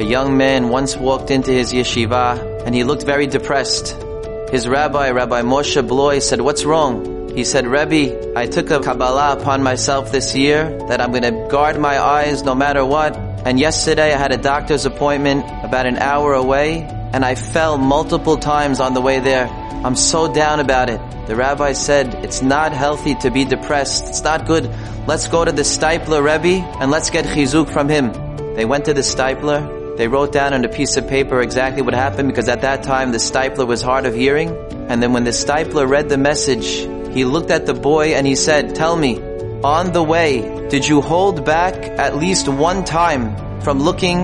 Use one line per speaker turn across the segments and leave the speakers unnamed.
A young man once walked into his yeshiva and he looked very depressed. His rabbi, Rabbi Moshe Bloy, said, what's wrong? He said, Rebbe, I took a Kabbalah upon myself this year that I'm going to guard my eyes no matter what. And yesterday I had a doctor's appointment about an hour away and I fell multiple times on the way there. I'm so down about it. The rabbi said, it's not healthy to be depressed. It's not good. Let's go to the Steipler Rebbe and let's get chizuk from him. They went to the Steipler. They wrote down on a piece of paper exactly what happened because at that time the Steipler was hard of hearing. And then when the Steipler read the message, he looked at the boy and he said, tell me, on the way, did you hold back at least one time from looking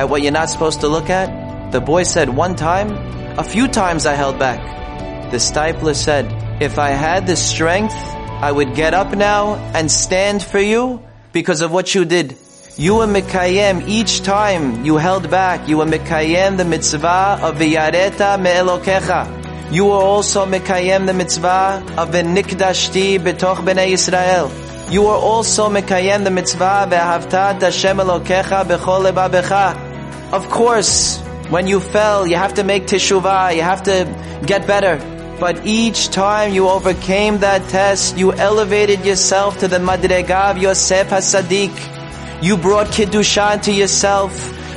at what you're not supposed to look at? The boy said, one time? A few times I held back. The Steipler said, if I had the strength, I would get up now and stand for you because of what you did. You were Mikayem each time you held back. You were Mikayem the mitzvah of V'yareta me'elokecha. You were also Mikayem the mitzvah of V'nikdashti betoch b'nei Yisrael. You were also Mikayem the mitzvah V'ahavtat Hashem elokecha b'chol lebabecha. Of course, when you fell, you have to make teshuvah, you have to get better. But each time you overcame that test, you elevated yourself to the Madregav Yosef HaSadiq. You brought Kedusha to yourself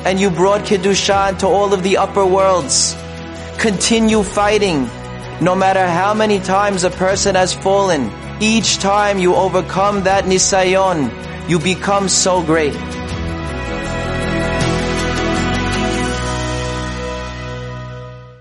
and you brought Kedusha to all of the upper worlds. Continue fighting. No matter how many times a person has fallen, each time you overcome that nisayon, you become so great.